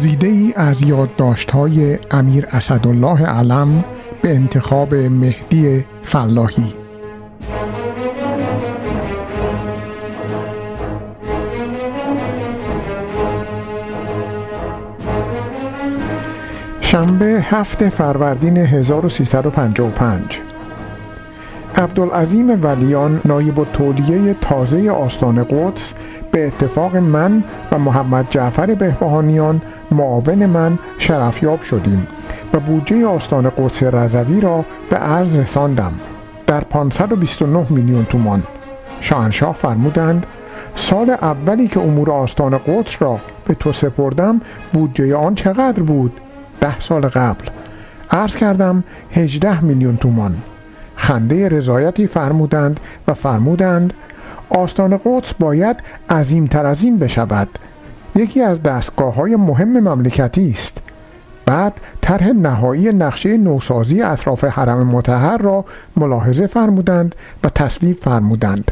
گزیده ای از یادداشت‌های امیر اسدالله علم به انتخاب مهدی فلاحی. شنبه هفت فروردین 1355 عبدالعظیم ولیان نایب تولیه تازه آستان قدس به اتفاق من و محمد جعفر بهبهانیان معاون من شرفیاب شدیم و بودجه آستان قدس رضوی را به عرض رساندم. در 529 میلیون تومان. شاهنشاه فرمودند سال اولی که امور آستان قدس را به تو سپردم بودجه آن چقدر بود؟ ده سال قبل. عرض کردم 18 میلیون تومان. خنده رضایتی فرمودند و فرمودند آستان قدس باید عظیمتر از این بشود. یکی از دستگاه های مهم مملکتی است. بعد طرح نهایی نقشه نوسازی اطراف حرم متحر را ملاحظه فرمودند و تصویب فرمودند.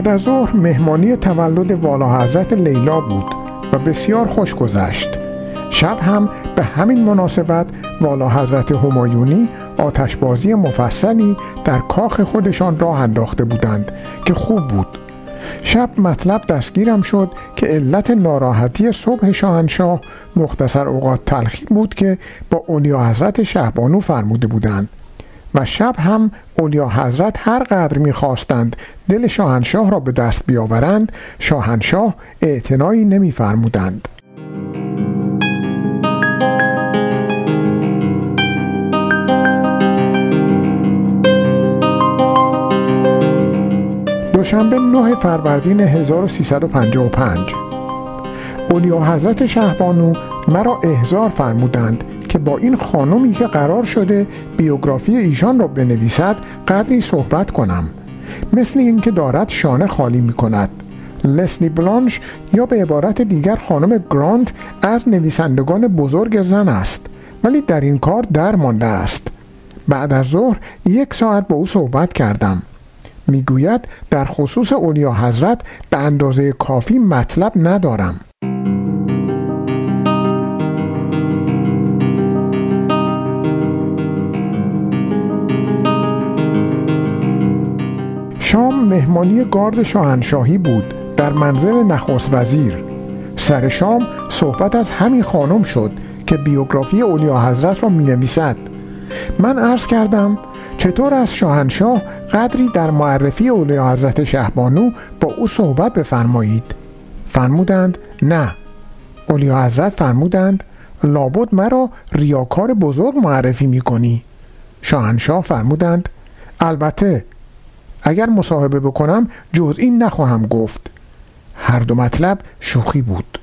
بعد از ظهر مهمانی تولد والا حضرت لیلا بود و بسیار خوش گذشت. شب هم به همین مناسبت والا حضرت همایونی آتشبازی مفصلی در کاخ خودشان راه انداخته بودند که خوب بود. شب مطلب دستگیرم شد که علت ناراحتی صبح شاهنشاه مختصر اوقات تلخی بود که با اولیا حضرت شهبانو فرموده بودند. و شب هم اولیا حضرت هر قدر می‌خواستند دل شاهنشاه را به دست بیاورند شاهنشاه اعتنایی نمیفرمودند. دوشنبه 9 فروردین 1355 اولیا حضرت شهبانو مرا احضار فرمودند که با این خانمی که قرار شده بیوگرافی ایشان را بنویسد قدری صحبت کنم. مثل اینکه دارد شانه خالی می کند. لسلی بلانش یا به عبارت دیگر خانم گرانت از نویسندگان بزرگ زن است ولی در این کار در مانده است. بعد از ظهر یک ساعت با او صحبت کردم. می‌گوید در خصوص اولیا حضرت به اندازه کافی مطلب ندارم. مهمانی گارد شاهنشاهی بود در منزل نخست وزیر. سر شام صحبت از همین خانم شد که بیوگرافی اولیا حضرت را می نویسد من عرض کردم چطور از شاهنشاه قدری در معرفی اولیا حضرت شهبانو با او صحبت بفرمایید؟ فرمودند نه. اولیا حضرت فرمودند لابد مرا ریاکار بزرگ معرفی می کنی شاهنشاه فرمودند البته اگر مصاحبه بکنم جز این نخواهم گفت. هر دو مطلب شوخی بود.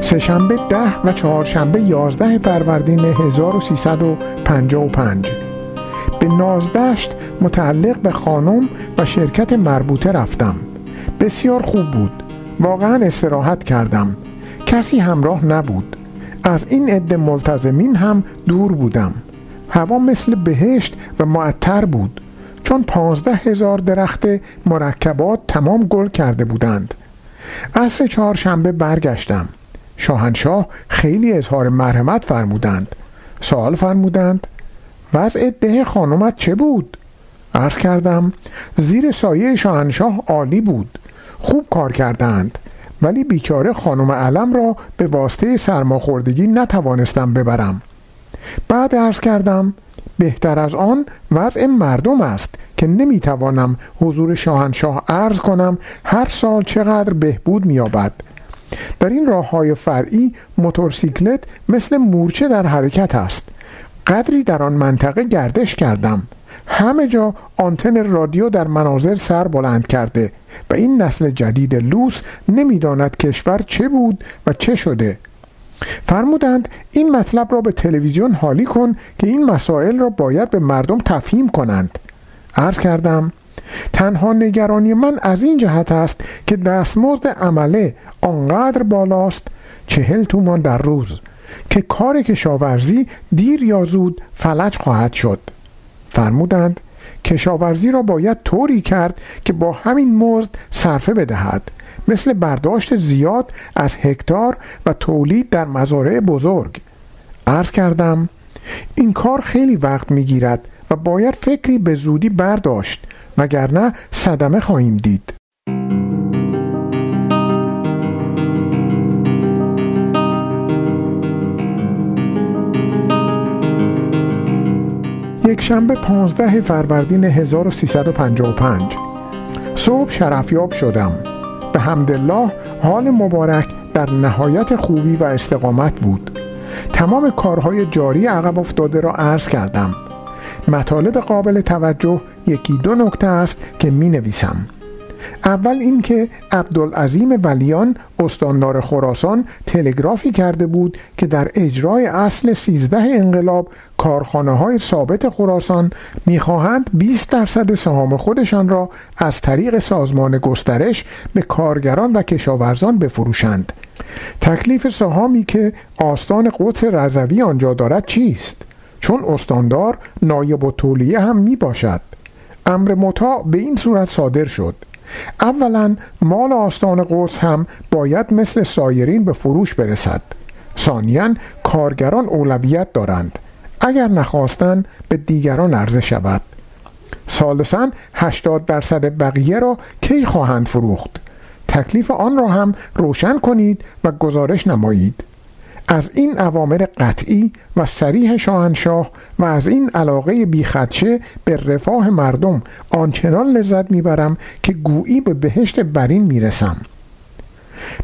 سهشنبه ده و چهارشنبه یازده فروردین 1355 به نازدشت متعلق به خانم و شرکت مربوطه رفتم. بسیار خوب بود. واقعا استراحت کردم. کسی همراه نبود. از این عده ملتزمین هم دور بودم. هوا مثل بهشت و معطر بود. چون پانزده هزار درخت مرکبات تمام گل کرده بودند. عصر چهارشنبه برگشتم. شاهنشاه خیلی اظهار مرحمت فرمودند. سوال فرمودند وضع ده خانمت چه بود؟ عرض کردم زیر سایه شاهنشاه عالی بود. خوب کار کردند. ولی بیچاره خانم علم را به واسطه سرماخوردگی نتوانستم ببرم. بعد عرض کردم بهتر از آن وضع مردم است که نمی‌توانم حضور شاهنشاه عرض کنم هر سال چقدر بهبود مییابد. در این راه های فرعی موتورسیکلت مثل مورچه در حرکت است. قدری در آن منطقه گردش کردم. همه جا آنتن رادیو در مناظر سر بلند کرده. و این نسل جدید لوس نمی‌داند کشور چه بود و چه شده. فرمودند این مطلب را به تلویزیون حالی کن که این مسائل را باید به مردم تفهیم کنند. عرض کردم تنها نگرانی من از این جهت است که دستمزد عمله آنقدر بالاست چهل تومان در روز که کار کشاورزی دیر یا زود فلج خواهد شد. فرمودند کشاورزی را باید طوری کرد که با همین مزد صرفه بدهد. مثل برداشت زیاد از هکتار و تولید در مزارع بزرگ. عرض کردم این کار خیلی وقت می‌گیرد و باید فکری به زودی برداشت وگرنه صدمه خواهیم دید. یک شنبه 15 فروردین 1355 صبح شرفیاب شدم. به حمدالله حال مبارک در نهایت خوبی و استقامت بود. تمام کارهای جاری عقب افتاده را عرض کردم. مطالب قابل توجه یکی دو نکته است که می نویسم. اول اینکه عبدالعظیم ولیان استاندار خراسان تلگرافی کرده بود که در اجرای اصل 13 انقلاب کارخانه های ثابت خراسان می‌خواهند 20 درصد سهام خودشان را از طریق سازمان گسترش به کارگران و کشاورزان بفروشند. تکلیف سهامی که آستان قدس رضوی آنجا دارد چیست؟ چون استاندار نایب و تولیه هم می باشد امر مطاع به این صورت صادر شد. اولا مال آستان قدس هم باید مثل سایرین به فروش برسد. ثانیا کارگران اولویت دارند. اگر نخواستن به دیگران عرضه شود. ثالثا 80 درصد بقیه را کی خواهند فروخت؟ تکلیف آن را هم روشن کنید و گزارش نمایید. از این اوامر قطعی و سریح شاهنشاه و از این علاقه بیخدشه به رفاه مردم آنچنان لذت می‌برم که گویی به بهشت برین می‌رسم.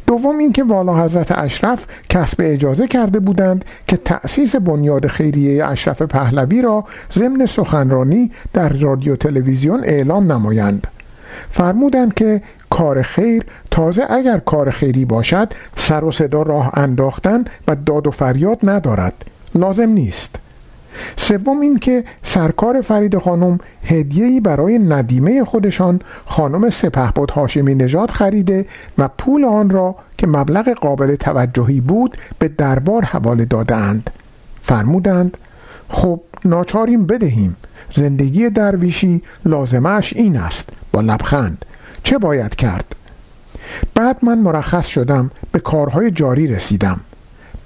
دوم اینکه والا حضرت اشرف کسب اجازه کرده بودند که تأسیس بنیاد خیریه اشرف پهلوی را ضمن سخنرانی در رادیو تلویزیون اعلام نمایند. فرمودند که کار خیر تازه اگر کار خیری باشد سر و صدا راه انداختن و داد و فریاد ندارد. لازم نیست. سوم این که سرکار فرید خانم هدیه‌ای برای ندیمه خودشان خانم سپهبد هاشمی نژاد خریده و پول آن را که مبلغ قابل توجهی بود به دربار حواله دادند فرمودند خب ناچاریم بدهیم. زندگی درویشی لازمش این است. با لبخند. چه باید کرد؟ بعد من مرخص شدم به کارهای جاری رسیدم.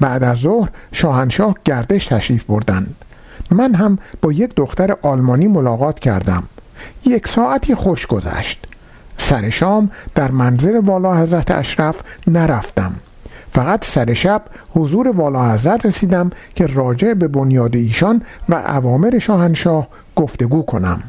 بعد از ظهر شاهنشاه گردش تشریف بردند. من هم با یک دختر آلمانی ملاقات کردم. یک ساعتی خوش گذشت. سر شام در منظر والا حضرت اشرف نرفتم. فقط سر شب حضور والا حضرت رسیدم که راجع به بنیاد ایشان و اوامر شاهنشاه گفتگو کنم.